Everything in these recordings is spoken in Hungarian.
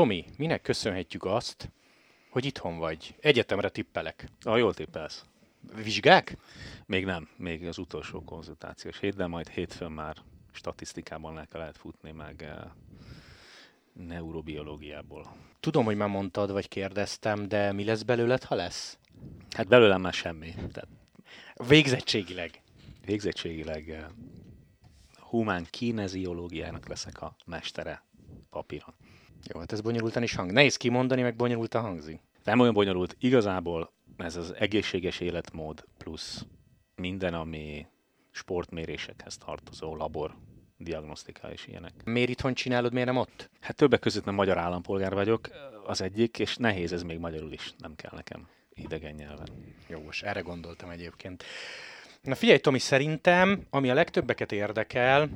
Tomi, minek köszönhetjük azt, hogy itthon vagy? Egyetemre tippelek. Ah, jól tippelsz. Vizsgák? Még nem, még az utolsó konzultációs hét, de majd hétfőn már statisztikában le lehet futni, meg eh, neurobiológiából. Tudom, hogy már mondtad, vagy kérdeztem, de mi lesz belőled, ha lesz? Hát belőlem már semmi. Tehát Végzettségileg. végzettségileg eh, humán kineziológiának leszek a mestere papíron. Jó, hát ez bonyolultan is hang. Nehéz kimondani, meg bonyolultan hangzik. Nem olyan bonyolult, igazából ez az egészséges életmód plusz minden, ami sportmérésekhez tartozó, labor, diagnosztika és ilyenek. Miért itthon csinálod, miért nem ott? Hát többek között nem magyar állampolgár vagyok, az egyik, és nehéz ez még magyarul is, nem kell nekem idegen nyelven. Jogos, erre gondoltam egyébként. Na figyelj, Tomi, szerintem, ami a legtöbbeket érdekel,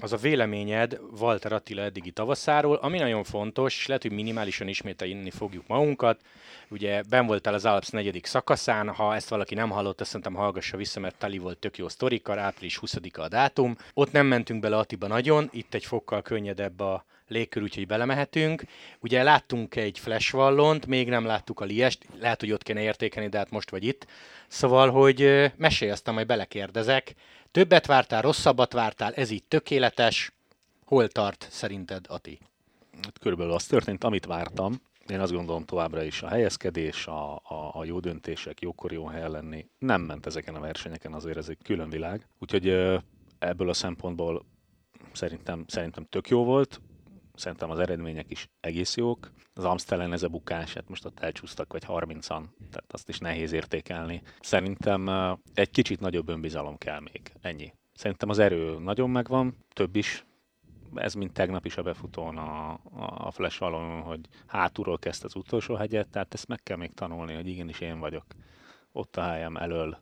az a véleményed Walter Attila eddigi tavaszáról, ami nagyon fontos, és lehet, hogy minimálisan ismételni fogjuk magunkat. Ugye ben voltál az Alps negyedik szakaszán, ha ezt valaki nem hallotta, szerintem hallgassa vissza, mert tali volt tök jó sztorikkal, április 20-a a dátum. Ott nem mentünk bele Atiba nagyon, itt egy fokkal könnyedebb a légkör, úgyhogy belemehetünk. Ugye láttunk egy flash vallont, még nem láttuk a liest, lehet, hogy ott kéne értékelni, de hát most vagy itt. Szóval, hogy mesélj aztán, majd belekérdezek. Többet vártál, rosszabbat vártál, ez így tökéletes. Hol tart szerinted, Ati? Hát körülbelül az történt, amit vártam. Én azt gondolom továbbra is a helyezkedés, a, a, a jó döntések, jókor jó helyen lenni. Nem ment ezeken a versenyeken, azért ez egy külön világ. Úgyhogy ebből a szempontból szerintem, szerintem tök jó volt. Szerintem az eredmények is egész jók. Az Amstelen ez a bukás, hát most ott elcsúsztak vagy 30-an, tehát azt is nehéz értékelni. Szerintem egy kicsit nagyobb önbizalom kell még, ennyi. Szerintem az erő nagyon megvan, több is, ez mint tegnap is a befutón a, a Flash valon, hogy hátulról kezdte az utolsó hegyet, tehát ezt meg kell még tanulni, hogy igenis én vagyok ott a helyem elől,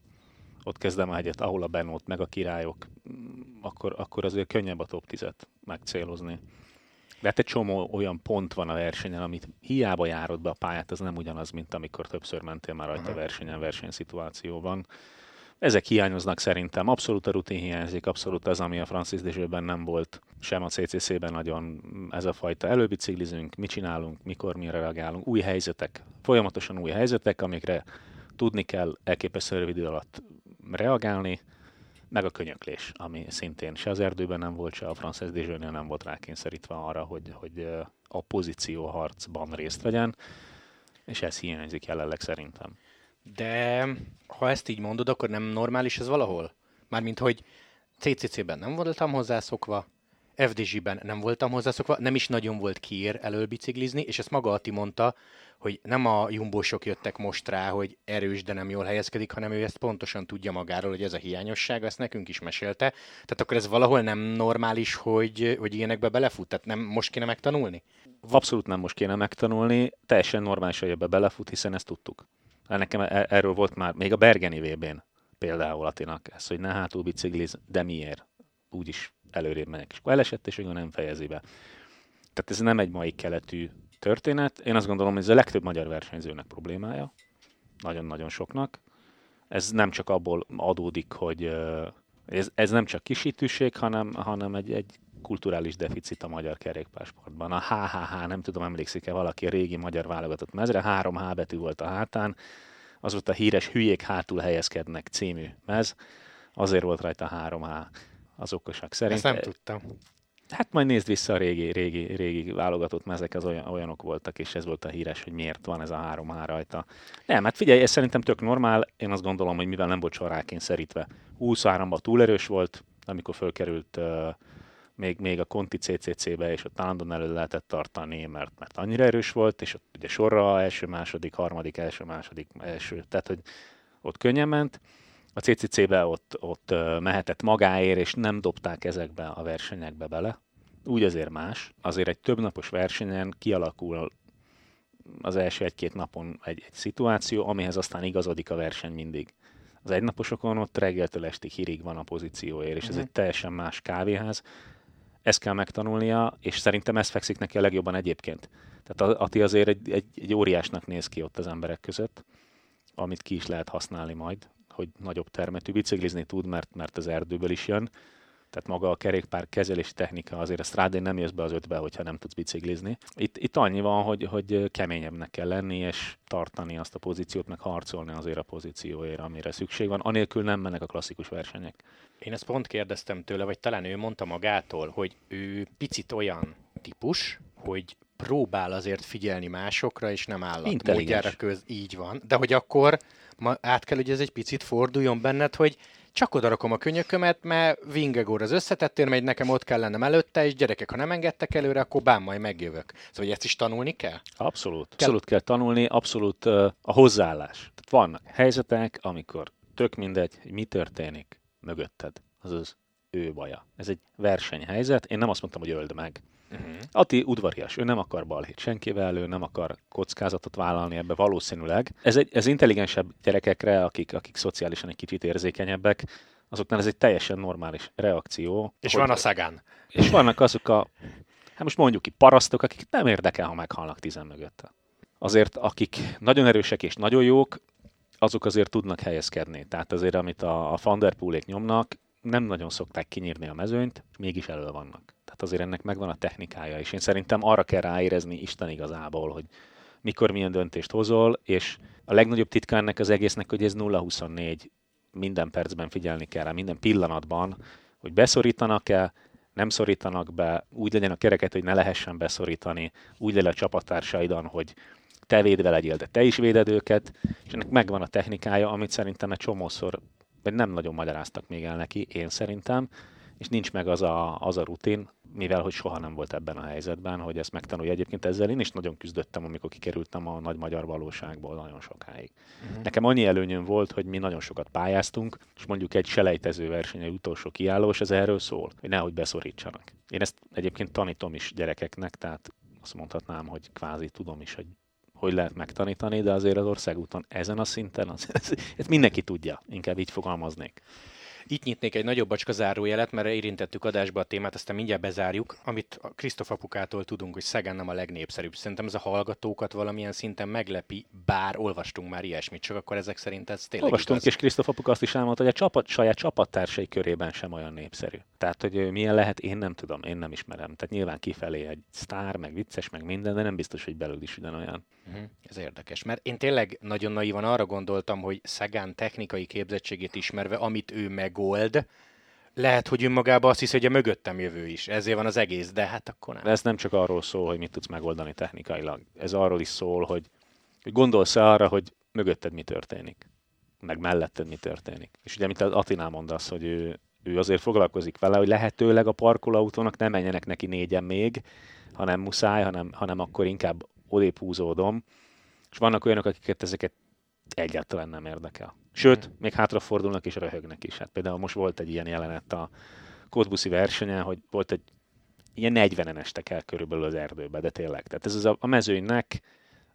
ott kezdem a hegyet, ahol a Benót, meg a királyok, mm, akkor, akkor azért könnyebb a top 10-et megcélozni. De hát egy csomó olyan pont van a versenyen, amit hiába járod be a pályát, az nem ugyanaz, mint amikor többször mentél már rajta versenyen, versenyszituációban. Ezek hiányoznak szerintem. Abszolút a rutin hiányzik, abszolút az, ami a Francis Dezsőben nem volt, sem a CCC-ben nagyon ez a fajta előbiciklizünk, mit csinálunk, mikor mire reagálunk, új helyzetek, folyamatosan új helyzetek, amikre tudni kell elképesztő rövid idő alatt reagálni, meg a könyöklés, ami szintén se az erdőben nem volt, se a Francis Dezsőnél nem volt rákényszerítve arra, hogy, hogy a pozícióharcban részt vegyen, és ez hiányzik jelenleg szerintem. De ha ezt így mondod, akkor nem normális ez valahol? Mármint, hogy CCC-ben nem voltam hozzászokva, FDZ-ben nem voltam hozzászokva, nem is nagyon volt kiér elől biciklizni, és ezt maga Ati mondta, hogy nem a jumbósok jöttek most rá, hogy erős, de nem jól helyezkedik, hanem ő ezt pontosan tudja magáról, hogy ez a hiányosság, ezt nekünk is mesélte. Tehát akkor ez valahol nem normális, hogy, hogy ilyenekbe belefut? Tehát nem most kéne megtanulni? Abszolút nem most kéne megtanulni, teljesen normális, hogy ebbe belefut, hiszen ezt tudtuk. Hát Nekem e- erről volt már, még a Bergeni VB-n például Atinak, ez, hogy ne hátul bicikliz, de miért? Úgyis előrébb megyek. És akkor elesett, és akkor nem fejezi be. Tehát ez nem egy mai keletű történet. Én azt gondolom, hogy ez a legtöbb magyar versenyzőnek problémája. Nagyon-nagyon soknak. Ez nem csak abból adódik, hogy ez, ez nem csak kisítőség, hanem, hanem egy, egy kulturális deficit a magyar kerékpársportban. A HHH, nem tudom, emlékszik-e valaki a régi magyar válogatott mezre, három H betű volt a hátán, az volt a híres Hülyék hátul helyezkednek című mez, azért volt rajta három H az okosak szerint. Ezt nem tudtam. Hát majd nézd vissza a régi, régi, régi válogatott mezek, az olyan, olyanok voltak, és ez volt a híres, hogy miért van ez a három H rajta. Nem, hát figyelj, ez szerintem tök normál, én azt gondolom, hogy mivel nem volt soha rákényszerítve. 23-ban túl erős volt, amikor fölkerült uh, még, még a Conti CCC-be, és ott állandóan elő lehetett tartani, mert, mert annyira erős volt, és ott ugye sorra első, második, harmadik, első, második, első, tehát hogy ott könnyen ment. A CCC-be ott, ott mehetett magáért, és nem dobták ezekbe a versenyekbe bele. Úgy azért más. Azért egy többnapos versenyen kialakul az első egy-két napon egy, egy szituáció, amihez aztán igazodik a verseny mindig. Az egynaposokon ott reggeltől estig hírig van a pozícióért, és ez Mhm. egy teljesen más kávéház. Ezt kell megtanulnia, és szerintem ez fekszik neki a legjobban egyébként. Tehát Ati azért egy, egy, egy óriásnak néz ki ott az emberek között, amit ki is lehet használni majd, hogy nagyobb termetű biciklizni tud, mert, mert az erdőből is jön. Tehát maga a kerékpár kezelési technika, azért a strádén nem jössz be az ötbe, hogyha nem tudsz biciklizni. Itt, itt annyi van, hogy, hogy keményebbnek kell lenni, és tartani azt a pozíciót, meg harcolni azért a pozícióért, amire szükség van. Anélkül nem mennek a klasszikus versenyek. Én ezt pont kérdeztem tőle, vagy talán ő mondta magától, hogy ő picit olyan típus, hogy próbál azért figyelni másokra, és nem állat módjára köz, így van. De hogy akkor ma át kell, hogy ez egy picit forduljon benned, hogy csak oda rakom a könyökömet, mert Vingegor az összetettér megy, nekem ott kell lennem előtte, és gyerekek, ha nem engedtek előre, akkor bám majd megjövök. Szóval ezt is tanulni kell? Abszolút. Kell. Abszolút kell tanulni, abszolút uh, a hozzáállás. Tehát vannak helyzetek, amikor tök mindegy, hogy mi történik mögötted. Azaz ő baja. Ez egy versenyhelyzet. Én nem azt mondtam, hogy öld meg. Uh-huh. Ati udvarias, ő nem akar balhét senkivel, ő nem akar kockázatot vállalni ebbe valószínűleg. Ez, egy, ez intelligensebb gyerekekre, akik, akik szociálisan egy kicsit érzékenyebbek, azoknál ez egy teljesen normális reakció. És hogy, van a szagán. És vannak azok a, hát most mondjuk ki, parasztok, akik nem érdekel, ha meghalnak tizen mögött. Azért, akik nagyon erősek és nagyon jók, azok azért tudnak helyezkedni. Tehát azért, amit a, a Van nyomnak, nem nagyon szokták kinyírni a mezőnyt, mégis elő vannak. Tehát azért ennek megvan a technikája, és én szerintem arra kell ráérezni Isten igazából, hogy mikor milyen döntést hozol, és a legnagyobb titka ennek az egésznek, hogy ez 0-24 minden percben figyelni kell rá, minden pillanatban, hogy beszorítanak-e, nem szorítanak be, úgy legyen a kereket, hogy ne lehessen beszorítani, úgy legyen a csapattársaidon, hogy te védve legyél, de te is véded őket, és ennek megvan a technikája, amit szerintem egy csomószor, vagy nem nagyon magyaráztak még el neki, én szerintem, és nincs meg az a, az a rutin, mivel hogy soha nem volt ebben a helyzetben, hogy ezt megtanulja. Egyébként ezzel én is nagyon küzdöttem, amikor kikerültem a nagy magyar valóságból nagyon sokáig. Uh-huh. Nekem annyi előnyöm volt, hogy mi nagyon sokat pályáztunk, és mondjuk egy selejtező verseny, egy utolsó kiállós, ez erről szól, hogy nehogy beszorítsanak. Én ezt egyébként tanítom is gyerekeknek, tehát azt mondhatnám, hogy kvázi tudom is, hogy hogy lehet megtanítani, de azért az országúton ezen a szinten, az, ezt mindenki tudja, inkább így fogalmaznék. Itt nyitnék egy nagyobb bacska zárójelet, mert érintettük adásba a témát, aztán mindjárt bezárjuk, amit a Krisztof apukától tudunk, hogy Szegen nem a legnépszerűbb. Szerintem ez a hallgatókat valamilyen szinten meglepi, bár olvastunk már ilyesmit, csak akkor ezek szerint ez tényleg Olvastunk, igaz. és Krisztof apuka azt is elmondta, hogy a csapat, saját csapattársai körében sem olyan népszerű. Tehát, hogy milyen lehet, én nem tudom, én nem ismerem. Tehát nyilván kifelé egy sztár, meg vicces, meg minden, de nem biztos, hogy belül is ugyanolyan. Uh-huh. Ez érdekes, mert én tényleg nagyon naivan arra gondoltam, hogy Szegán technikai képzettségét ismerve, amit ő megold, lehet, hogy önmagában azt hiszi, hogy a mögöttem jövő is. Ezért van az egész, de hát akkor nem. De ez nem csak arról szól, hogy mit tudsz megoldani technikailag. Ez arról is szól, hogy, hogy gondolsz arra, hogy mögötted mi történik. Meg melletted mi történik. És ugye, amit Atinál mondasz, hogy ő, ő azért foglalkozik vele, hogy lehetőleg a parkolóautónak ne menjenek neki négyen még, hanem muszáj, hanem, hanem akkor inkább odébb húzódom. És vannak olyanok, akiket ezeket egyáltalán nem érdekel. Sőt, mm. még hátrafordulnak és röhögnek is. Hát például most volt egy ilyen jelenet a kódbuszi versenyen, hogy volt egy ilyen 40-en estek el körülbelül az erdőbe, de tényleg. Tehát ez az a, a mezőnynek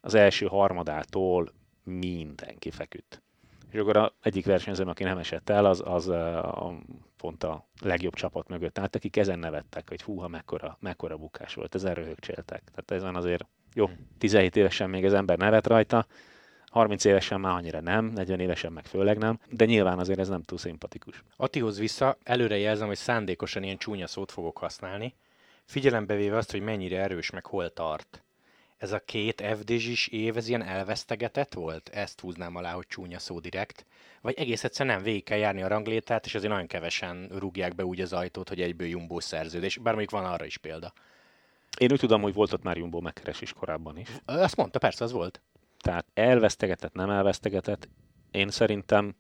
az első harmadától mindenki feküdt. És akkor a egyik versenyzőm, aki nem esett el, az, az a, pont a legjobb csapat mögött állt, akik ezen nevettek, hogy húha, mekkora, mekkora bukás volt, ezen röhögcséltek. Tehát ezen azért jó, 17 évesen még az ember nevet rajta, 30 évesen már annyira nem, 40 évesen meg főleg nem, de nyilván azért ez nem túl szimpatikus. Attihoz vissza előre jelzem, hogy szándékosan ilyen csúnya szót fogok használni, figyelembe véve azt, hogy mennyire erős, meg hol tart. Ez a két FDZ-is év, ez ilyen elvesztegetett volt? Ezt húznám alá, hogy csúnya szó direkt. Vagy egész egyszerűen nem végig kell járni a ranglétát, és azért nagyon kevesen rúgják be úgy az ajtót, hogy egyből Jumbo szerződés. Bár mondjuk van arra is példa. Én úgy tudom, hogy volt ott már Jumbo megkeresés korábban is. Azt mondta, persze, az volt. Tehát elvesztegetett, nem elvesztegetett. Én szerintem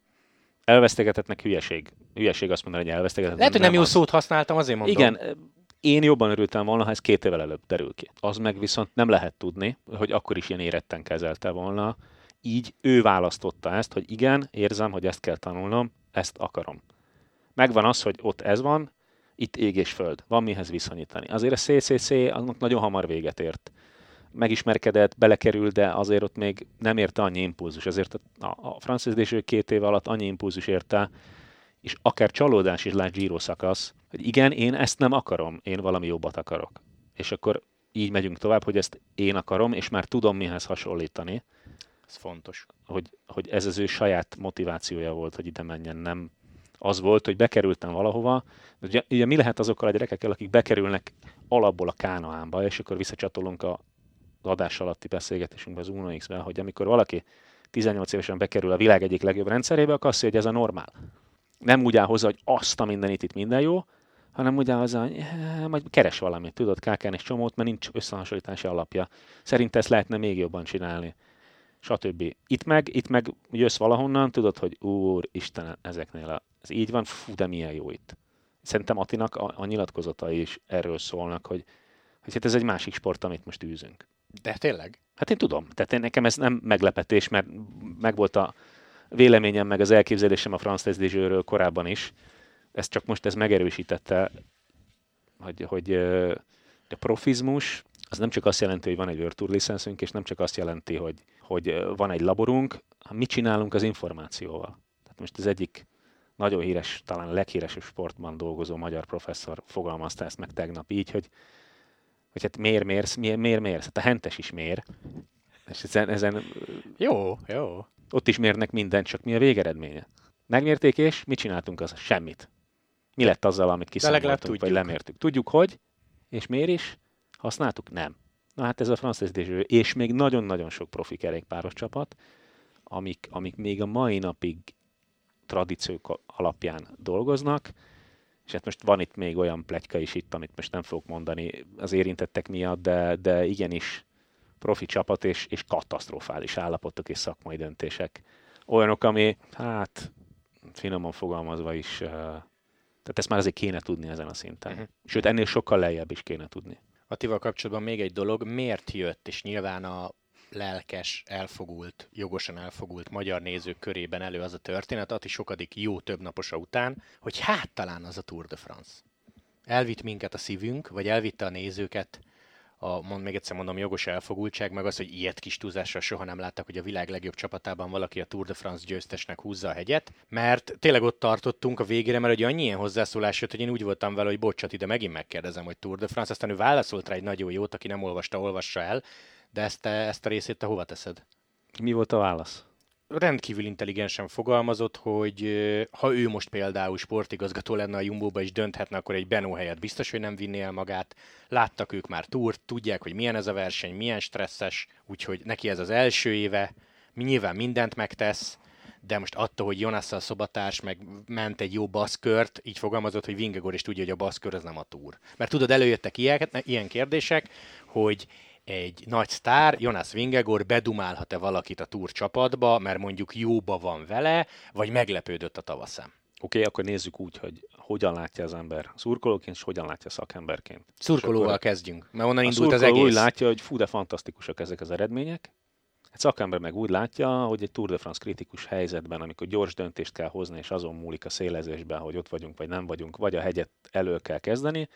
elvesztegetetnek hülyeség. Hülyeség azt mondani, hogy elvesztegetett. Lehet, hogy nem, nem jó az. szót használtam, azért mondom. Igen, én jobban örültem volna, ha ez két évvel előbb derül ki. Az meg viszont nem lehet tudni, hogy akkor is ilyen éretten kezelte volna. Így ő választotta ezt, hogy igen, érzem, hogy ezt kell tanulnom, ezt akarom. Megvan az, hogy ott ez van, itt ég és föld, van mihez viszonyítani. Azért a CCC annak nagyon hamar véget ért. Megismerkedett, belekerül, de azért ott még nem érte annyi impulzus. Azért a, a Francis két év alatt annyi impulzus érte, és akár csalódás is lát Giro szakasz, hogy igen, én ezt nem akarom, én valami jobbat akarok. És akkor így megyünk tovább, hogy ezt én akarom, és már tudom mihez hasonlítani. Ez fontos. Hogy, hogy ez az ő saját motivációja volt, hogy ide menjen, nem az volt, hogy bekerültem valahova. Ugye, ugye mi lehet azokkal a gyerekekkel, akik bekerülnek alapból a Kánaánba, és akkor visszacsatolunk a adás alatti beszélgetésünkbe az Uno X-be, hogy amikor valaki 18 évesen bekerül a világ egyik legjobb rendszerébe, akkor azt hogy ez a normál. Nem úgy áll hozzá, hogy azt a mindenit itt minden jó, hanem úgy áll hogy majd keres valamit, tudod, kákán és csomót, mert nincs összehasonlítási alapja. Szerint ezt lehetne még jobban csinálni stb. Itt meg, itt meg jössz valahonnan, tudod, hogy úr, Isten, ezeknél a, ez így van, fú, de milyen jó itt. Szerintem Atinak a, a nyilatkozatai is erről szólnak, hogy, hogy hát ez egy másik sport, amit most űzünk. De tényleg? Hát én tudom. Tehát én, nekem ez nem meglepetés, mert megvolt a véleményem, meg az elképzelésem a Franz Teszdizsőről korábban is. Ez csak most ez megerősítette, hogy, hogy a profizmus az nem csak azt jelenti, hogy van egy World Tour licenszünk, és nem csak azt jelenti, hogy, hogy van egy laborunk, mit csinálunk az információval. Tehát most az egyik nagyon híres, talán leghíresebb sportban dolgozó magyar professzor fogalmazta ezt meg tegnap így, hogy, hogy hát miért mérsz, miért, miért mérsz? Hát a hentes is mér. És ezen, ezen, jó, jó. Ott is mérnek mindent, csak mi a végeredménye. Megmérték és mit csináltunk az? Semmit. Mi lett azzal, amit kiszámoltunk, vagy lemértük? Tudjuk, hogy, és miért is? Használtuk? Nem. Na hát ez a francia és még nagyon-nagyon sok profi kerékpáros csapat, amik, amik még a mai napig tradíciók alapján dolgoznak, és hát most van itt még olyan pletyka is itt, amit most nem fogok mondani az érintettek miatt, de, de igenis profi csapat és, és katasztrofális állapotok és szakmai döntések. Olyanok, ami hát finoman fogalmazva is, tehát ezt már azért kéne tudni ezen a szinten. Uh-huh. Sőt, ennél sokkal lejjebb is kéne tudni. Attival kapcsolatban még egy dolog, miért jött, és nyilván a lelkes, elfogult, jogosan elfogult magyar nézők körében elő az a történet, Ati sokadik jó több naposa után, hogy hát talán az a Tour de France. Elvitt minket a szívünk, vagy elvitte a nézőket a, mond, még egyszer mondom, jogos elfogultság, meg az, hogy ilyet kis túlzásra soha nem láttak, hogy a világ legjobb csapatában valaki a Tour de France győztesnek húzza a hegyet, mert tényleg ott tartottunk a végére, mert ugye annyi ilyen hozzászólás jött, hogy én úgy voltam vele, hogy bocsát, ide megint megkérdezem, hogy Tour de France, aztán ő válaszolt rá egy nagyon jót, aki nem olvasta, olvassa el, de ezt, te, ezt a részét te hova teszed? Mi volt a válasz? rendkívül intelligensen fogalmazott, hogy ha ő most például sportigazgató lenne a Jumbo-ba és dönthetne, akkor egy Benó helyet biztos, hogy nem vinné el magát. Láttak ők már túrt, tudják, hogy milyen ez a verseny, milyen stresszes, úgyhogy neki ez az első éve, nyilván mindent megtesz, de most attól, hogy Jonasszal szobatárs meg ment egy jó baszkört, így fogalmazott, hogy Vingegor is tudja, hogy a baszkör az nem a túr. Mert tudod, előjöttek ilyen, ilyen kérdések, hogy egy nagy sztár, Jonas Vingegor bedumálhat-e valakit a túr csapatba, mert mondjuk jóba van vele, vagy meglepődött a tavaszán. Oké, okay, akkor nézzük úgy, hogy hogyan látja az ember szurkolóként, és hogyan látja szakemberként. Szurkolóval kezdjünk, mert onnan indult az egész. úgy látja, hogy fú, de fantasztikusak ezek az eredmények. Egy szakember meg úgy látja, hogy egy Tour de France kritikus helyzetben, amikor gyors döntést kell hozni, és azon múlik a szélezésben, hogy ott vagyunk, vagy nem vagyunk, vagy a hegyet elő kell kezdeni,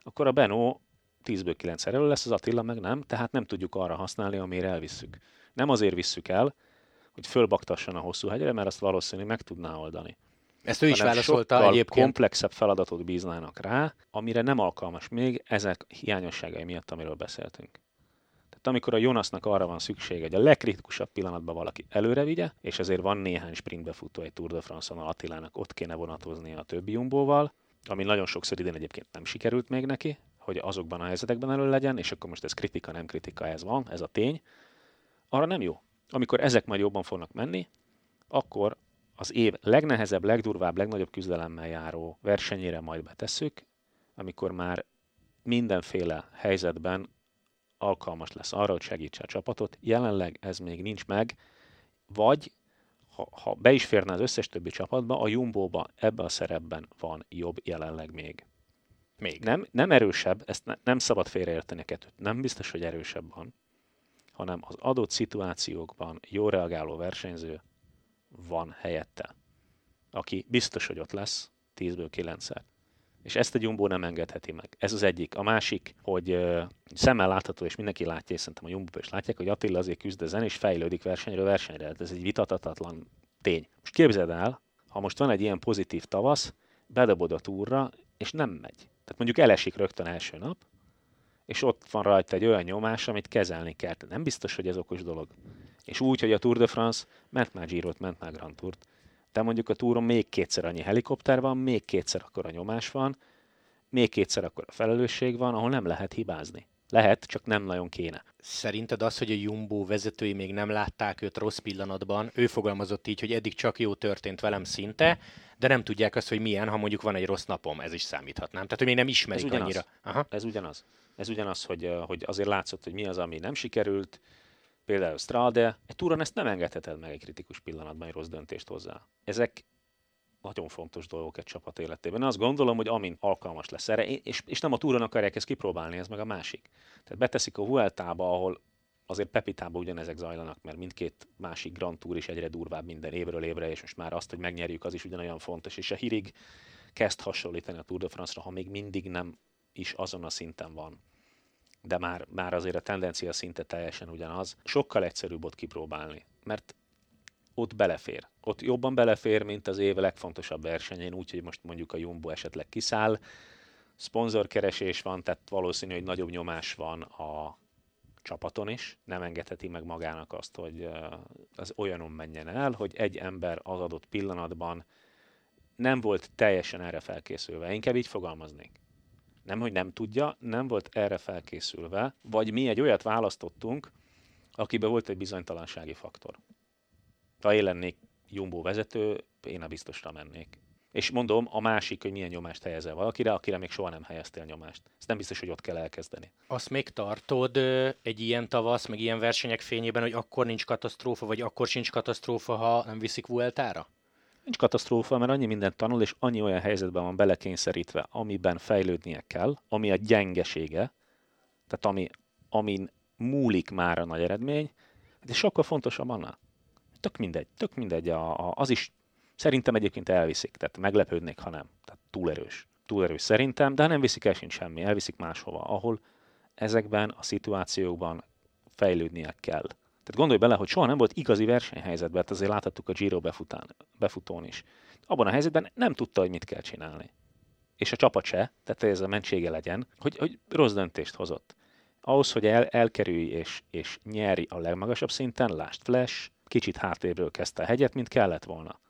akkor a Benó 10-ből 9 erő lesz, az Attila meg nem, tehát nem tudjuk arra használni, amire elvisszük. Nem azért visszük el, hogy fölbaktasson a hosszú hegyre, mert azt valószínűleg meg tudná oldani. Ezt ő is válaszolta egyébként. komplexebb feladatot bíznának rá, amire nem alkalmas még ezek hiányosságai miatt, amiről beszéltünk. Tehát amikor a Jonasnak arra van szüksége, hogy a legkritikusabb pillanatban valaki előre vigye, és ezért van néhány sprintbe futó egy Tour de France-on Attilának, ott kéne vonatozni a többi jumbóval, ami nagyon sokszor idén egyébként nem sikerült még neki, hogy azokban a helyzetekben elő legyen, és akkor most ez kritika, nem kritika, ez van, ez a tény, arra nem jó. Amikor ezek majd jobban fognak menni, akkor az év legnehezebb, legdurvább, legnagyobb küzdelemmel járó versenyére majd betesszük, amikor már mindenféle helyzetben alkalmas lesz arra, hogy segítse a csapatot. Jelenleg ez még nincs meg, vagy ha, ha be is férne az összes többi csapatba, a Jumbo-ba ebbe a szerepben van jobb jelenleg még. Még. Nem, nem erősebb, ezt ne, nem szabad félreérteni a kettőt. Nem biztos, hogy erősebb van, hanem az adott szituációkban jó reagáló versenyző van helyette, aki biztos, hogy ott lesz 10-ből 9-szer. És ezt a Jumbo nem engedheti meg. Ez az egyik. A másik, hogy uh, szemmel látható, és mindenki látja, és szerintem a Jumbo is látják, hogy Attila azért küzd ezen, és fejlődik versenyről versenyre. Ez egy vitatatlan tény. Most képzeld el, ha most van egy ilyen pozitív tavasz, bedobod a túra, és nem megy. Tehát mondjuk elesik rögtön első nap, és ott van rajta egy olyan nyomás, amit kezelni kell. Nem biztos, hogy ez okos dolog. És úgy, hogy a Tour de France ment már Girot, ment már Grand Tourt, Te mondjuk a túron még kétszer annyi helikopter van, még kétszer akkor a nyomás van, még kétszer akkor a felelősség van, ahol nem lehet hibázni. Lehet, csak nem nagyon kéne. Szerinted az, hogy a Jumbo vezetői még nem látták őt rossz pillanatban, ő fogalmazott így, hogy eddig csak jó történt velem szinte, de nem tudják azt, hogy milyen, ha mondjuk van egy rossz napom, ez is számíthat, nem? Tehát, hogy még nem ismerik Ez ugyanaz. annyira. Aha. Ez ugyanaz. Ez ugyanaz, hogy, hogy azért látszott, hogy mi az, ami nem sikerült. Például Strade. Egy túron ezt nem engedheted meg egy kritikus pillanatban, egy rossz döntést hozzá. Ezek nagyon fontos dolgok egy csapat életében. Én azt gondolom, hogy amint alkalmas lesz erre, és, és nem a túron akarják ezt kipróbálni, ez meg a másik. Tehát beteszik a Vueltába, ahol azért Pepitában ugyanezek zajlanak, mert mindkét másik Grand Tour is egyre durvább minden évről évre, és most már azt, hogy megnyerjük, az is ugyanolyan fontos. És a hírig kezd hasonlítani a Tour de France-ra, ha még mindig nem is azon a szinten van. De már, már azért a tendencia szinte teljesen ugyanaz. Sokkal egyszerűbb ott kipróbálni, mert ott belefér. Ott jobban belefér, mint az év legfontosabb versenyén, úgyhogy most mondjuk a Jumbo esetleg kiszáll. Szponzorkeresés van, tehát valószínű, hogy nagyobb nyomás van a csapaton is. Nem engedheti meg magának azt, hogy az olyanon menjen el, hogy egy ember az adott pillanatban nem volt teljesen erre felkészülve. Inkább így fogalmaznék. Nem, hogy nem tudja, nem volt erre felkészülve, vagy mi egy olyat választottunk, akiben volt egy bizonytalansági faktor. Ha én lennék Jumbo vezető, én a biztosra mennék. És mondom, a másik, hogy milyen nyomást helyezel valakire, akire még soha nem helyeztél nyomást. Ez nem biztos, hogy ott kell elkezdeni. Azt még tartod egy ilyen tavasz, meg ilyen versenyek fényében, hogy akkor nincs katasztrófa, vagy akkor sincs katasztrófa, ha nem viszik Vueltára? Nincs katasztrófa, mert annyi mindent tanul, és annyi olyan helyzetben van belekényszerítve, amiben fejlődnie kell, ami a gyengesége, tehát ami, amin múlik már a nagy eredmény, de sokkal fontosabb annál. Tök mindegy, tök mindegy, a, a, az is szerintem egyébként elviszik, tehát meglepődnék, ha nem. Tehát túl erős. Szerintem, de nem viszik el sincs semmi, elviszik máshova, ahol ezekben a szituációkban fejlődnie kell. Tehát gondolj bele, hogy soha nem volt igazi versenyhelyzetben, hát azért láthattuk a Giro befután, befutón is. Abban a helyzetben nem tudta, hogy mit kell csinálni. És a csapat se, tehát ez a mentsége legyen, hogy, hogy rossz döntést hozott. Ahhoz, hogy el, elkerülj és, és nyeri a legmagasabb szinten, lásd Flash, kicsit hátrébről kezdte a hegyet, mint kellett volna.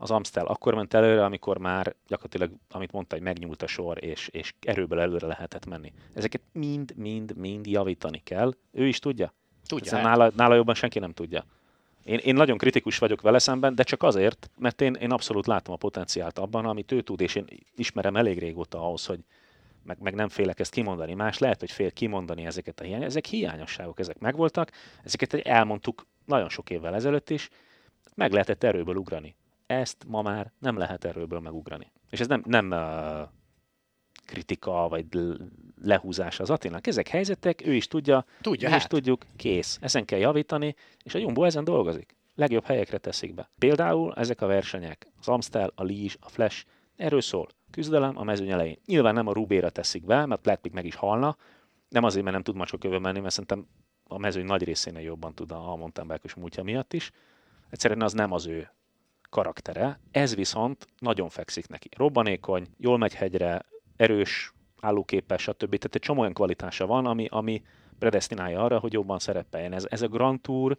Az Amstel akkor ment előre, amikor már gyakorlatilag, amit mondta, hogy megnyúlt a sor, és, és erőből előre lehetett menni. Ezeket mind, mind, mind javítani kell. Ő is tudja? Tudja. Hát. nála, nála jobban senki nem tudja. Én, én nagyon kritikus vagyok vele szemben, de csak azért, mert én, én abszolút látom a potenciált abban, amit ő tud, és én ismerem elég régóta ahhoz, hogy meg, meg nem félek ezt kimondani. Más lehet, hogy fél kimondani ezeket a hiány. Ezek hiányosságok, ezek megvoltak, ezeket elmondtuk nagyon sok évvel ezelőtt is, meg lehetett erőből ugrani. Ezt ma már nem lehet erőből megugrani. És ez nem, nem uh, kritika, vagy l- lehúzás az Attilának. Ezek helyzetek, ő is tudja, Tudja, mi is hát. tudjuk, kész. Ezen kell javítani, és a Jumbo ezen dolgozik. Legjobb helyekre teszik be. Például ezek a versenyek, az Amstel, a Liege, a Flash, erről szól. Küzdelem a mezőny elején. Nyilván nem a Rubéra teszik be, mert még meg is halna. Nem azért, mert nem tud macsokövön menni, mert szerintem a mezőny nagy részénél jobban tud a mountainbike múltja miatt is. Egyszerűen az nem az ő karaktere. Ez viszont nagyon fekszik neki. Robbanékony, jól megy hegyre, erős, állóképes, stb. Tehát egy csomó olyan kvalitása van, ami, ami predestinálja arra, hogy jobban szerepeljen. Ez, ez a Grand Tour,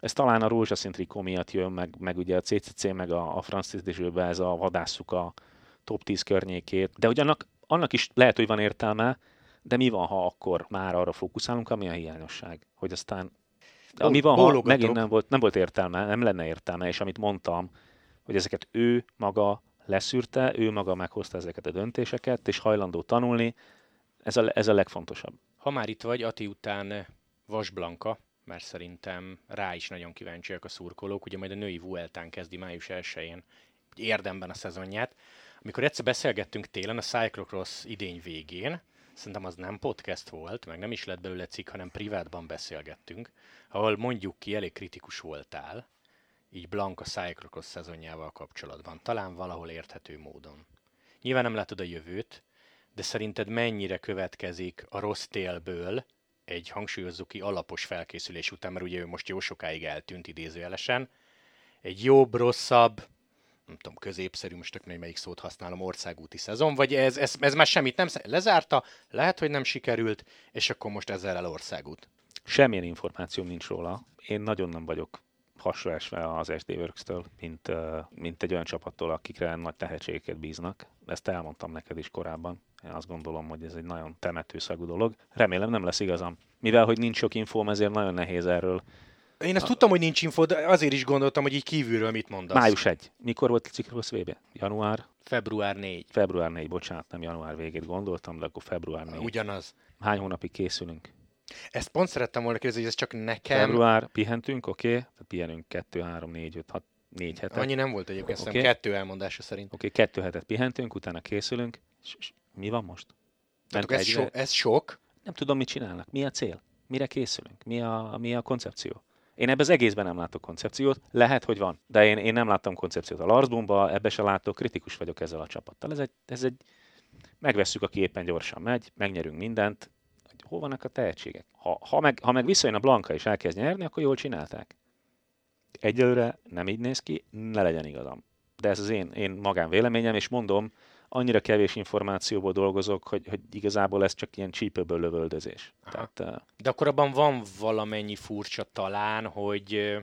ez talán a rózsaszín trikó miatt jön, meg, meg ugye a CCC, meg a, a France Divisionbe ez a vadásszuk a top 10 környékét. De hogy annak, annak is lehet, hogy van értelme, de mi van, ha akkor már arra fókuszálunk, ami a hiányosság? Hogy aztán de mi van, ha megint nem volt, nem volt értelme, nem lenne értelme, és amit mondtam, hogy ezeket ő maga leszűrte, ő maga meghozta ezeket a döntéseket, és hajlandó tanulni, ez a, ez a legfontosabb. Ha már itt vagy, Ati után Vas Blanka, mert szerintem rá is nagyon kíváncsiak a szurkolók, ugye majd a női Vueltán kezdi május 1-én érdemben a szezonját. Amikor egyszer beszélgettünk télen a Cyclocross idény végén, szerintem az nem podcast volt, meg nem is lett belőle cikk, hanem privátban beszélgettünk, ahol mondjuk ki elég kritikus voltál, így Blanka Cyclocross szezonjával kapcsolatban. Talán valahol érthető módon. Nyilván nem látod a jövőt, de szerinted mennyire következik a rossz télből egy hangsúlyozzuk ki alapos felkészülés után, mert ugye ő most jó sokáig eltűnt idézőjelesen, egy jobb, rosszabb, nem tudom, középszerű, most tök melyik szót használom, országúti szezon, vagy ez, ez, ez már semmit nem, lezárta, lehet, hogy nem sikerült, és akkor most ezzel el országút. Semmilyen információm nincs róla. Én nagyon nem vagyok hasonlásva az SD Works-től, mint, mint egy olyan csapattól, akikre nagy tehetségeket bíznak. Ezt elmondtam neked is korábban. Én azt gondolom, hogy ez egy nagyon temetőszagú dolog. Remélem nem lesz igazam. Mivel, hogy nincs sok infóm, ezért nagyon nehéz erről én ezt a... tudtam, hogy nincs info, de azért is gondoltam, hogy így kívülről mit mondasz. Május 1. Mikor volt a Ciklusz VB? Január? Február 4. Február 4, bocsánat, nem január végét gondoltam, de akkor február 4. Ugyanaz. Hány hónapig készülünk? Ezt pont szerettem volna kérdezni, hogy ez csak nekem... Február, pihentünk, oké? Okay? Pihenünk 2, 3, 4, 5, 6, 4 hetet. Annyi nem volt egyébként, okay. kettő elmondása szerint. Oké, okay, kettő hetet pihentünk, utána készülünk. És mi van most? Tehát ez, so, ez sok? Nem tudom, mit csinálnak. Mi a cél? Mire készülünk? Mi a, mi a koncepció? Én ebben az egészben nem látok koncepciót, lehet, hogy van, de én, én nem láttam koncepciót a Larsbomba, ebbe se látok, kritikus vagyok ezzel a csapattal. Ez egy, ez egy megvesszük, aki éppen gyorsan megy, megnyerünk mindent, hogy hol vannak a tehetségek. Ha, ha, meg, ha meg visszajön a Blanka és elkezd nyerni, akkor jól csinálták. Egyelőre nem így néz ki, ne legyen igazam. De ez az én, én magán véleményem, és mondom, annyira kevés információból dolgozok, hogy, hogy igazából ez csak ilyen csípőből lövöldözés. Tehát, uh... De akkor abban van valamennyi furcsa talán, hogy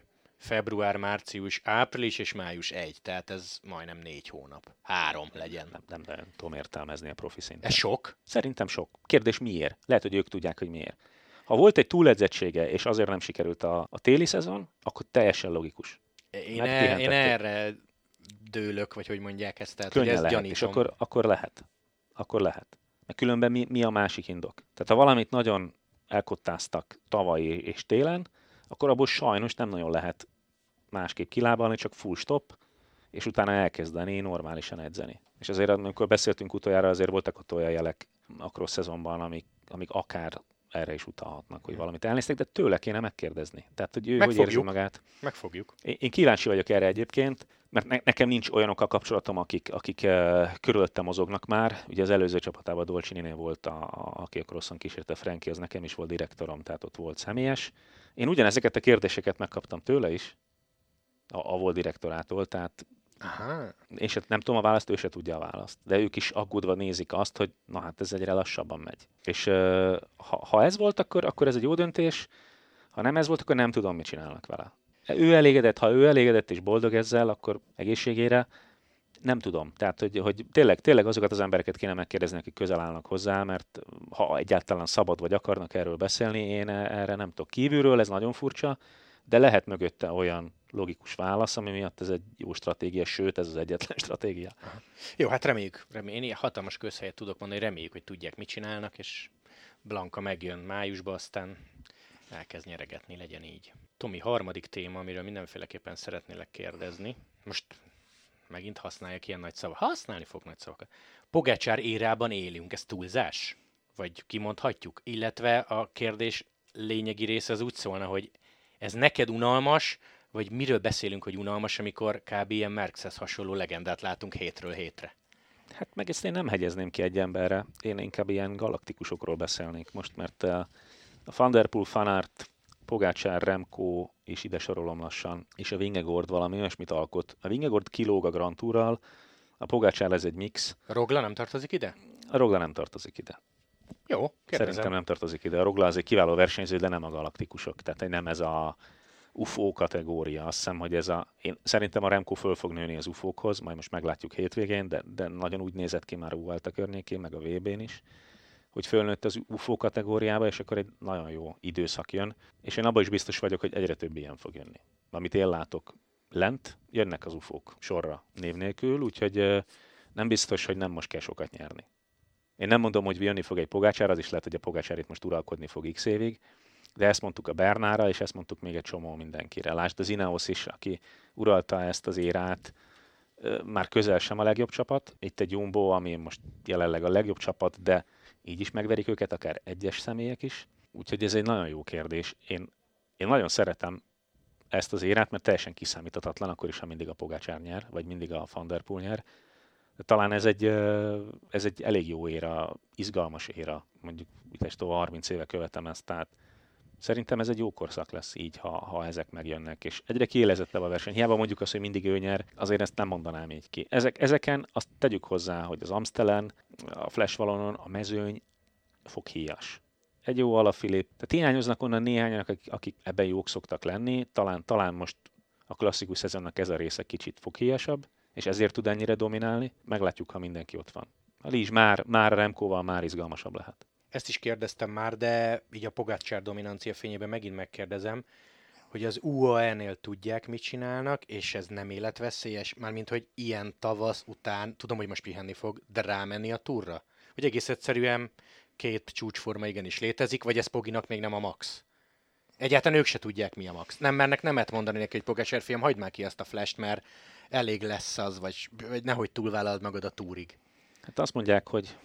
február, március, április és május egy, tehát ez majdnem négy hónap. Három legyen. Nem, nem, nem tudom értelmezni a profi szinten. Ez sok? Szerintem sok. Kérdés miért? Lehet, hogy ők tudják, hogy miért. Ha volt egy túledzettsége, és azért nem sikerült a, a téli szezon, akkor teljesen logikus. Én, e, én erre dőlök, vagy hogy mondják ezt, tehát Könnyen hogy ez lehet, gyanítom. És akkor, akkor lehet. Akkor lehet. Mert különben mi, mi a másik indok? Tehát ha valamit nagyon elkottáztak tavaly és télen, akkor abból sajnos nem nagyon lehet másképp kilábalni, csak full stop, és utána elkezdeni normálisan edzeni. És azért, amikor beszéltünk utoljára, azért voltak ott olyan jelek a cross szezonban, amik, amik akár erre is utalhatnak, hogy valamit elnéztek, de tőle kéne megkérdezni. Tehát, hogy ő Megfogjuk. hogy érzi magát. Megfogjuk. Én, én kíváncsi vagyok erre egyébként, mert ne, nekem nincs olyanokkal kapcsolatom, akik, akik uh, körülötte mozognak már. Ugye az előző csapatában Dolcsininél volt, a, a, aki a crosson kísérte Franki, az nekem is volt direktorom, tehát ott volt személyes. Én ugyanezeket a kérdéseket megkaptam tőle is, a, a volt direktorától, tehát Aha. Sem, nem tudom a választ, ő se tudja a választ. De ők is aggódva nézik azt, hogy na hát ez egyre lassabban megy. És ha, ha ez volt, akkor, akkor ez egy jó döntés, ha nem ez volt, akkor nem tudom, mit csinálnak vele. Ő elégedett, ha ő elégedett és boldog ezzel, akkor egészségére nem tudom. Tehát, hogy, hogy tényleg, tényleg azokat az embereket kéne megkérdezni, akik közel állnak hozzá, mert ha egyáltalán szabad vagy akarnak erről beszélni, én erre nem tudok kívülről, ez nagyon furcsa, de lehet mögötte olyan logikus válasz, ami miatt ez egy jó stratégia, sőt, ez az egyetlen stratégia. Jó, hát reméljük, reméljük. Én hatalmas közhelyet tudok mondani, reméljük, hogy tudják, mit csinálnak, és Blanka megjön májusba, aztán elkezd nyeregetni, legyen így. Tomi, harmadik téma, amiről mindenféleképpen szeretnélek kérdezni. Most megint használják ilyen nagy szavakat. Használni fog nagy szavakat. Pogácsár érában élünk, ez túlzás? Vagy kimondhatjuk? Illetve a kérdés lényegi része az úgy szólna, hogy ez neked unalmas, vagy miről beszélünk, hogy unalmas, amikor kb. ilyen Merckxhez hasonló legendát látunk hétről hétre? Hát meg ezt én nem hegyezném ki egy emberre, én inkább ilyen galaktikusokról beszélnék most, mert eh, a Thunderpool fanart, Pogácsár, Remco és ide sorolom lassan, és a Vingegord valami olyasmit alkot. A Vingegord kilóg a Grand Tourral, a Pogácsár ez egy mix. A Rogla nem tartozik ide? A Rogla nem tartozik ide. Jó, kérdezem. Szerintem nem tartozik ide. A Rogla az egy kiváló versenyző, de nem a galaktikusok. Tehát nem ez a UFO kategória. Azt hiszem, hogy ez a... Én szerintem a Remco föl fog nőni az UFO-khoz, majd most meglátjuk hétvégén, de, de nagyon úgy nézett ki már a környékén, meg a VB-n is, hogy fölnőtt az UFO kategóriába, és akkor egy nagyon jó időszak jön. És én abban is biztos vagyok, hogy egyre több ilyen fog jönni. Amit én látok lent, jönnek az UFO-k sorra név nélkül, úgyhogy nem biztos, hogy nem most kell sokat nyerni. Én nem mondom, hogy jönni fog egy pogácsár, az is lehet, hogy a pogácsár itt most uralkodni fog x évig, de ezt mondtuk a Bernára, és ezt mondtuk még egy csomó mindenkire. Lásd az Ineos is, aki uralta ezt az érát, már közel sem a legjobb csapat. Itt egy Jumbo, ami most jelenleg a legjobb csapat, de így is megverik őket, akár egyes személyek is. Úgyhogy ez egy nagyon jó kérdés. Én, én nagyon szeretem ezt az érát, mert teljesen kiszámíthatatlan, akkor is, ha mindig a Pogácsár nyer, vagy mindig a Van Der Poel nyer. Talán ez egy, ez egy elég jó éra, izgalmas éra. Mondjuk itt 30 éve követem ezt, tehát Szerintem ez egy jó korszak lesz így, ha, ha ezek megjönnek, és egyre kiélezettebb a verseny. Hiába mondjuk azt, hogy mindig ő nyer, azért ezt nem mondanám így ki. Ezek, ezeken azt tegyük hozzá, hogy az Amstelen, a Flash Valonon, a mezőny fog híjas. Egy jó alapfilip. Tehát hiányoznak onnan néhányak, akik, akik ebben jók szoktak lenni, talán, talán most a klasszikus szezonnak ez a része kicsit foghíjasabb, és ezért tud ennyire dominálni. Meglátjuk, ha mindenki ott van. A Lízs már, már a Remkóval már izgalmasabb lehet. Ezt is kérdeztem már, de így a Pogácsár dominancia fényében megint megkérdezem, hogy az UAE-nél tudják, mit csinálnak, és ez nem életveszélyes, mármint, hogy ilyen tavasz után, tudom, hogy most pihenni fog, de rámenni a túra? Hogy egész egyszerűen két csúcsforma igenis létezik, vagy ez Poginak még nem a max? Egyáltalán ők se tudják, mi a max. Nem mernek nemet mondani neki, hogy Pogácsár fiam, hagyd már ki azt a flash mert elég lesz az, vagy, vagy nehogy túlvállalod magad a túrig. Hát azt mondják, hogy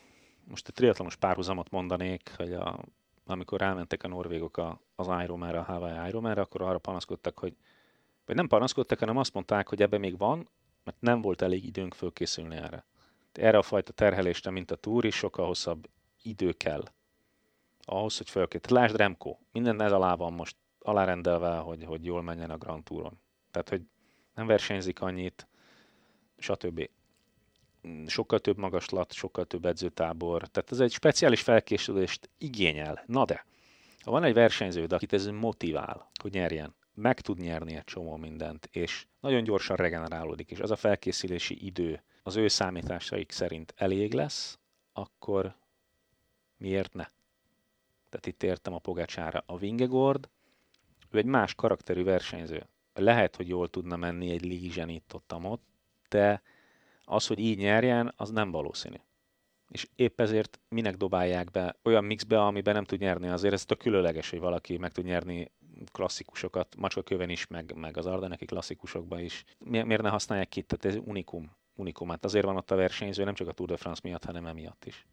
most a triatlonos párhuzamot mondanék, hogy a, amikor rámentek a norvégok a, az Ironman-re, a Hawaii Ironman-re, akkor arra panaszkodtak, hogy vagy nem panaszkodtak, hanem azt mondták, hogy ebben még van, mert nem volt elég időnk fölkészülni erre. Erre a fajta terhelésre, mint a túr is, sokkal hosszabb idő kell ahhoz, hogy fölkészül. Lásd Remco, minden ez alá van most alárendelve, hogy, hogy jól menjen a Grand Touron. Tehát, hogy nem versenyzik annyit, stb. Sokkal több magaslat, sokkal több edzőtábor. Tehát ez egy speciális felkészülést igényel. Na de, ha van egy versenyződ, akit ez motivál, hogy nyerjen, meg tud nyerni egy csomó mindent, és nagyon gyorsan regenerálódik, és az a felkészülési idő az ő számításaik szerint elég lesz, akkor miért ne? Tehát itt értem a Pogácsára. A Vingegord, ő egy más karakterű versenyző lehet, hogy jól tudna menni egy lízsen itt ott, ott de az, hogy így nyerjen, az nem valószínű. És épp ezért minek dobálják be olyan mixbe, amiben nem tud nyerni. Azért ez a különleges, hogy valaki meg tud nyerni klasszikusokat, Macska köven is, meg, meg az Ardeneki klasszikusokban is. Mi, miért ne használják ki? Tehát ez unikum. unikum. Hát azért van ott a versenyző, nem csak a Tour de France miatt, hanem emiatt is.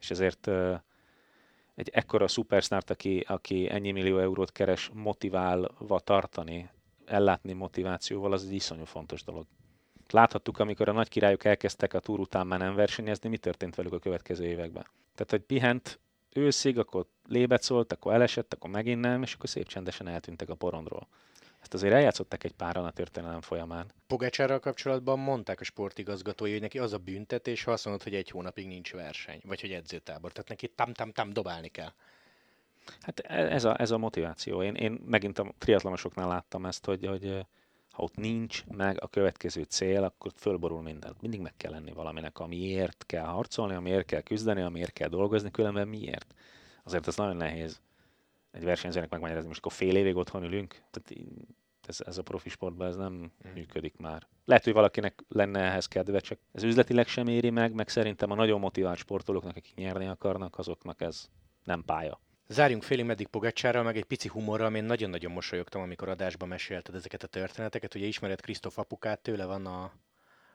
És ezért egy ekkora szupersztárt, aki, aki ennyi millió eurót keres, motiválva tartani, ellátni motivációval, az egy iszonyú fontos dolog. Láthattuk, amikor a nagy királyok elkezdtek a túr után már nem versenyezni, mi történt velük a következő években. Tehát, hogy pihent őszig, akkor lébet szólt, akkor elesett, akkor megint nem, és akkor szép csendesen eltűntek a porondról. Ezt azért eljátszottak egy páran a történelem folyamán. Pogácsárral kapcsolatban mondták a sportigazgatói, hogy neki az a büntetés, ha azt mondod, hogy egy hónapig nincs verseny, vagy hogy edzőtábor. Tehát neki tam-tam-tam dobálni kell. Hát e, ez a, ez a motiváció. Én, én megint a triatlonosoknál láttam ezt, hogy, hogy ha ott nincs meg a következő cél, akkor fölborul minden. Mindig meg kell lenni valaminek, amiért kell harcolni, amiért kell küzdeni, amiért kell dolgozni, különben miért. Azért ez nagyon nehéz egy versenyzőnek megmagyarázni, most akkor fél évig otthon ülünk. Tehát ez, ez a profi sportban ez nem mm. működik már. Lehet, hogy valakinek lenne ehhez kedve, csak ez üzletileg sem éri meg, meg szerintem a nagyon motivált sportolóknak, akik nyerni akarnak, azoknak ez nem pálya. Zárjunk félig meddig Pogacsárral, meg egy pici humorral, én nagyon-nagyon mosolyogtam, amikor adásban mesélted ezeket a történeteket. Ugye ismered Krisztof apukát, tőle van a,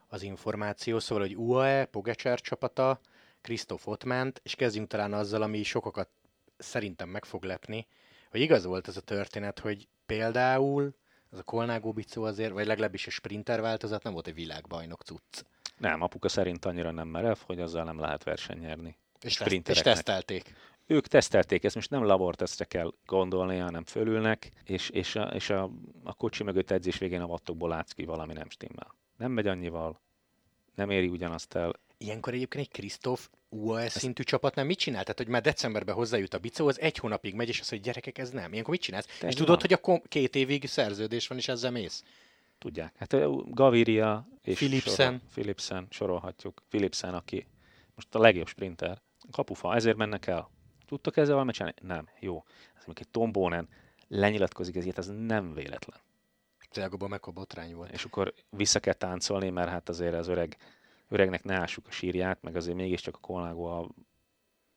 az információ, szóval, hogy UAE, Pogacsár csapata, Krisztof ott ment, és kezdjünk talán azzal, ami sokakat szerintem meg fog lepni, hogy igaz volt ez a történet, hogy például az a bicó azért, vagy legalábbis a sprinter változat nem volt egy világbajnok cucc. Nem, apuka szerint annyira nem merev, hogy azzal nem lehet verseny nyerni. És, teszt, és tesztelték ők tesztelték, ezt most nem labortesztre kell gondolni, hanem fölülnek, és, és, a, és a, a kocsi mögött edzés végén a vattokból látsz ki, valami nem stimmel. Nem megy annyival, nem éri ugyanazt el. Ilyenkor egyébként egy Krisztóf UAS Ezt... szintű nem mit csinál? Tehát, hogy már decemberben hozzájut a bicó, az egy hónapig megy, és az, hogy gyerekek, ez nem. Ilyenkor mit csinálsz? Te és tudod, van. hogy a kom- két évig szerződés van, és ezzel mész? Tudják. Hát Gaviria és Philipsen. Sorol, Philipsen sorolhatjuk. Philipsen, aki most a legjobb sprinter. Kapufa, ezért mennek el. Tudtok ezzel valamit csinálni? Nem. Jó. Ez egy Tom Bonen lenyilatkozik ezért, ez nem véletlen. Tényleg meg a botrány volt. És akkor vissza kell táncolni, mert hát azért az öreg, öregnek ne ássuk a sírját, meg azért mégiscsak a Kolnágó a...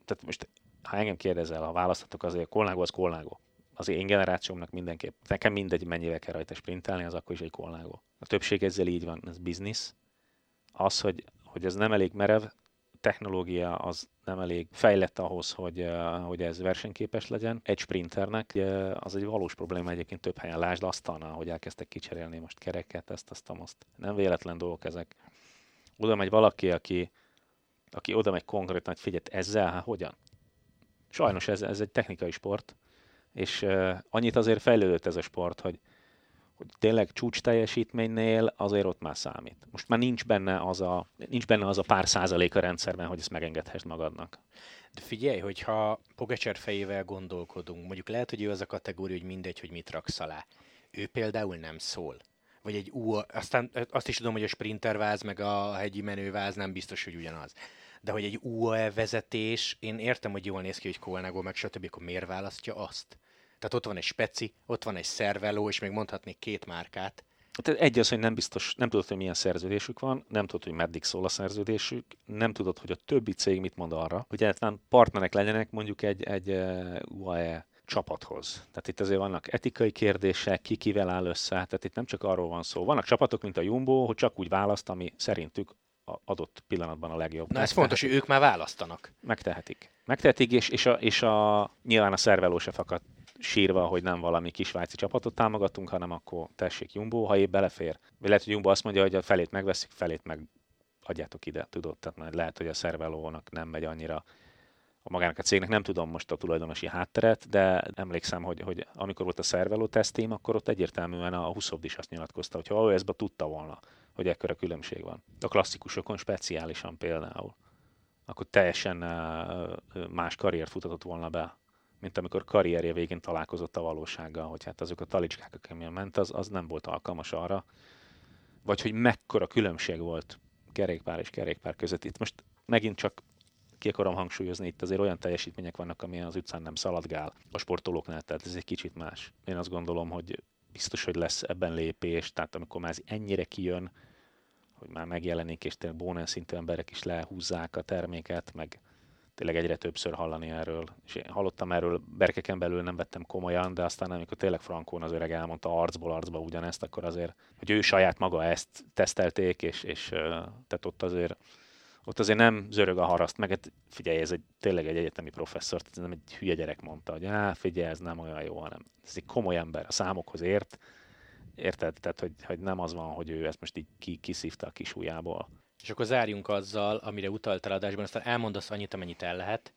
Tehát most, ha engem kérdezel, ha választhatok, azért a Kolnágó az Kolnágó. Az én generációmnak mindenképp. Nekem mindegy, mennyivel kell rajta sprintelni, az akkor is egy Kolnágó. A többség ezzel így van, ez biznisz. Az, hogy, hogy ez nem elég merev, technológia az nem elég fejlett ahhoz, hogy, hogy ez versenyképes legyen. Egy sprinternek az egy valós probléma egyébként több helyen. Lásd asztalnál, hogy elkezdtek kicserélni most kereket, ezt, azt, azt. Nem véletlen dolgok ezek. Oda megy valaki, aki, aki oda megy konkrétan, hogy figyelj, ezzel, hát hogyan? Sajnos ez, ez egy technikai sport, és annyit azért fejlődött ez a sport, hogy hogy tényleg csúcs teljesítménynél azért ott már számít. Most már nincs benne az a, nincs benne az a pár százalék a rendszerben, hogy ezt megengedhessd magadnak. De figyelj, hogyha Pogacser fejével gondolkodunk, mondjuk lehet, hogy ő az a kategória, hogy mindegy, hogy mit raksz alá. Ő például nem szól. vagy egy U, aztán azt is tudom, hogy a sprinterváz meg a hegyi menőváz nem biztos, hogy ugyanaz. De hogy egy UAE vezetés, én értem, hogy jól néz ki, hogy Kolnago, meg stb., akkor miért választja azt? Tehát ott van egy speci, ott van egy szerveló, és még mondhatnék két márkát. Tehát egy az, hogy nem biztos, nem tudod, hogy milyen szerződésük van, nem tudod, hogy meddig szól a szerződésük, nem tudod, hogy a többi cég mit mond arra, hogy egyáltalán partnerek legyenek mondjuk egy, egy eh, UAE csapathoz. Tehát itt azért vannak etikai kérdések, ki kivel áll össze, tehát itt nem csak arról van szó. Vannak csapatok, mint a Jumbo, hogy csak úgy választ, ami szerintük adott pillanatban a legjobb. Na ez fontos, hogy ők már választanak. Megtehetik. Megtehetik, és, és, a, és a, nyilván a szerveló se fakad sírva, hogy nem valami kis csapatot támogatunk, hanem akkor tessék Jumbo, ha épp belefér. Lehet, hogy Jumbo azt mondja, hogy a felét megveszik, felét meg adjátok ide, tudod? Tehát majd lehet, hogy a szervelónak nem megy annyira a magának a cégnek, nem tudom most a tulajdonosi hátteret, de emlékszem, hogy, hogy amikor volt a szerveló tesztém, akkor ott egyértelműen a 20 is azt nyilatkozta, hogy ha ez tudta volna, hogy ekkora különbség van. A klasszikusokon speciálisan például. Akkor teljesen más karriert futatott volna be, mint amikor karrierje végén találkozott a valósággal, hogy hát azok a talicskák, akikkel ment, az, az nem volt alkalmas arra, vagy hogy mekkora különbség volt kerékpár és kerékpár között. Itt most megint csak ki akarom hangsúlyozni, itt azért olyan teljesítmények vannak, amilyen az utcán nem szaladgál a sportolóknál, tehát ez egy kicsit más. Én azt gondolom, hogy biztos, hogy lesz ebben lépés, tehát amikor már ez ennyire kijön, hogy már megjelenik, és tényleg bónán szintű emberek is lehúzzák a terméket, meg tényleg egyre többször hallani erről. És én hallottam erről, berkeken belül nem vettem komolyan, de aztán amikor tényleg Frankón az öreg elmondta arcból arcba ugyanezt, akkor azért, hogy ő saját maga ezt tesztelték, és, és tehát ott azért ott azért nem zörög a haraszt, meg hát figyelj, ez egy, tényleg egy egyetemi professzor, ez nem egy hülye gyerek mondta, hogy á, figyelj, ez nem olyan jó, hanem ez egy komoly ember, a számokhoz ért, érted? Tehát, hogy, hogy nem az van, hogy ő ezt most így ki, kiszívta a kis ujjából. És akkor zárjunk azzal, amire utaltál adásban, aztán elmondasz annyit, amennyit el lehet,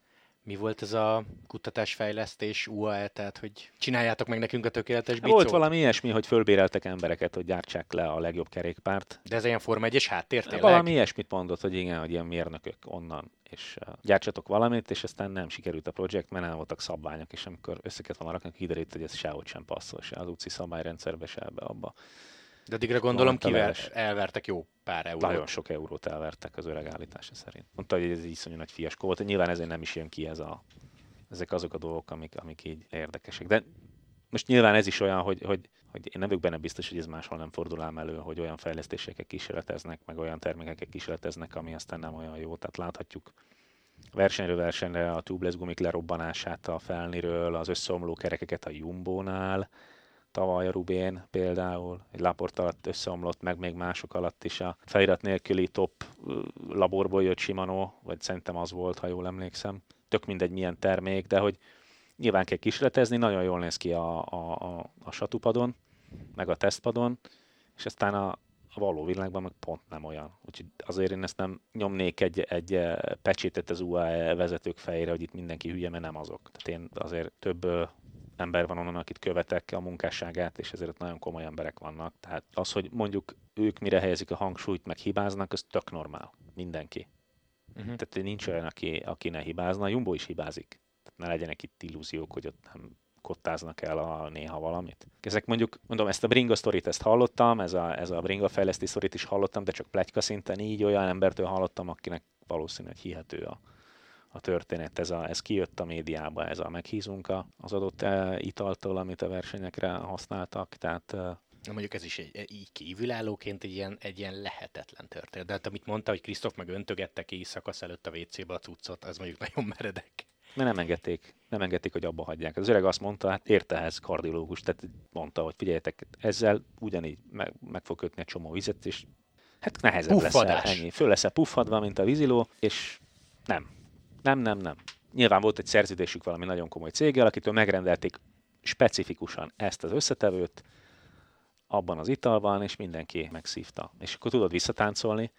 mi volt ez a kutatásfejlesztés UAE, tehát hogy csináljátok meg nekünk a tökéletes bicót? Volt valami ilyesmi, hogy fölbéreltek embereket, hogy gyártsák le a legjobb kerékpárt. De ez ilyen Forma 1-es háttér tényleg? Valami ilyesmit mondott, hogy igen, hogy ilyen mérnökök onnan, és uh, gyártsatok valamit, és aztán nem sikerült a projekt, mert nem voltak szabványok, és amikor összeket van rakni, kiderült, hogy ez sehogy sem passzol, se az UCI szabályrendszerbe, se ebbe abba. De addigra gondolom kivel elvertek jó pár eurót. Nagyon sok eurót elvertek az öreg állítása szerint. Mondta, hogy ez iszonyú nagy fiaskó volt, nyilván ezért nem is jön ki ez a, ezek azok a dolgok, amik, amik így érdekesek. De most nyilván ez is olyan, hogy, hogy, hogy én nem vagyok benne biztos, hogy ez máshol nem fordul ám elő, hogy olyan fejlesztéseket kísérleteznek, meg olyan termékeket kísérleteznek, ami aztán nem olyan jó. Tehát láthatjuk versenyről versenyre a tubeless gumik lerobbanását a felniről, az összeomló kerekeket a Jumbo-nál, tavaly a Rubén például, egy laport alatt összeomlott, meg még mások alatt is a felirat nélküli top laborból jött Shimano, vagy szerintem az volt, ha jól emlékszem. Tök mindegy milyen termék, de hogy nyilván kell kísérletezni, nagyon jól néz ki a, a, a, a satupadon, meg a tesztpadon, és aztán a, a való világban meg pont nem olyan. Úgyhogy azért én ezt nem nyomnék egy, egy pecsétet az UAE vezetők fejére, hogy itt mindenki hülye, mert nem azok. Tehát én azért több ember van onnan, akit követek a munkásságát, és ezért nagyon komoly emberek vannak. Tehát az, hogy mondjuk ők mire helyezik a hangsúlyt, meg hibáznak, az tök normál. Mindenki. Uh-huh. Tehát nincs olyan, aki, aki ne hibázna. Jumbo is hibázik. Tehát ne legyenek itt illúziók, hogy ott nem kottáznak el a néha valamit. Ezek mondjuk, mondom, ezt a bringa sztorit ezt hallottam, ez a, ez a bringa fejleszti sztorit is hallottam, de csak plegyka szinten így olyan embertől hallottam, akinek valószínű, hogy hihető a, a történet. Ez, a, ez kijött a médiába, ez a meghízunk az adott e, italtól, amit a versenyekre használtak, tehát e, Mondjuk ez is egy, e, így kívülállóként egy ilyen, egy ilyen lehetetlen történet. De hát amit mondta, hogy Krisztof meg öntögette ki szakasz előtt a WC-be a cuccot, az mondjuk nagyon meredek. Mert nem engedték, nem engedték, hogy abba hagyják. Az öreg azt mondta, hát érte ehhez kardiológus, tehát mondta, hogy figyeljetek, ezzel ugyanígy meg, meg fog kötni egy csomó vizet, és hát nehezebb Puffadás. lesz ennyi. Föl lesz puffadva, mint a víziló, és nem, nem, nem, nem. Nyilván volt egy szerződésük valami nagyon komoly céggel, akitől megrendelték specifikusan ezt az összetevőt, abban az italban, és mindenki megszívta. És akkor tudod visszatáncolni,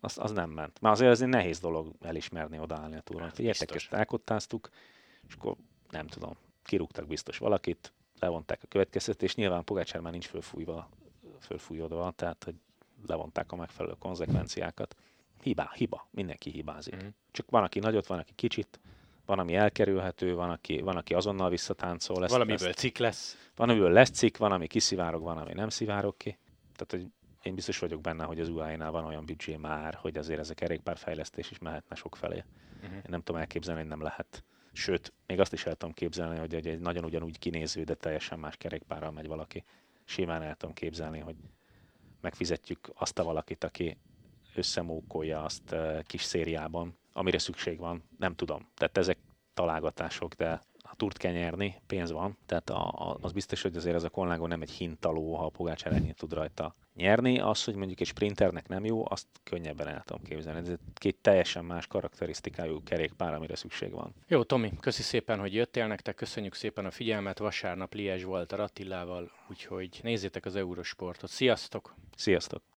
az, az nem ment. Már azért ez egy nehéz dolog elismerni, odaállni a túron. Figyeljetek, ezt elkottáztuk, és akkor nem tudom, kirúgtak biztos valakit, levonták a következtetést, nyilván Pogácsár már nincs fölfújva, fölfújódva, tehát hogy levonták a megfelelő konzekvenciákat. Hiba, hiba, mindenki hibázik. Mm. Csak van, aki nagyot, van, aki kicsit, van, ami elkerülhető, van, aki, van, aki azonnal visszatáncol. Ezt, Valamiből ezt, cikk lesz. Van, amiből lesz cikk, van, ami kiszivárog, van, ami nem szivárog ki. Tehát, hogy én biztos vagyok benne, hogy az UAE-nál van olyan büdzsé már, hogy azért ez a kerékpárfejlesztés is mehetne sok felé. Uh-huh. Én nem tudom elképzelni, hogy nem lehet. Sőt, még azt is el tudom képzelni, hogy egy, egy nagyon ugyanúgy kinéző, de teljesen más kerékpárral megy valaki. Simán el tudom képzelni, hogy megfizetjük azt a valakit, aki összemókolja azt kis szériában, amire szükség van, nem tudom. Tehát ezek találgatások, de ha túrt kell nyerni, pénz van, tehát a, a, az biztos, hogy azért ez a Colnago nem egy hintaló, ha a Pogács ennyit tud rajta nyerni. Az, hogy mondjuk egy sprinternek nem jó, azt könnyebben el tudom képzelni. Ez két teljesen más karakterisztikájú kerékpár, amire szükség van. Jó, Tomi, köszi szépen, hogy jöttél nektek, köszönjük szépen a figyelmet. Vasárnap Liezs volt a Rattillával, úgyhogy nézzétek az Eurosportot. Sziasztok! Sziasztok!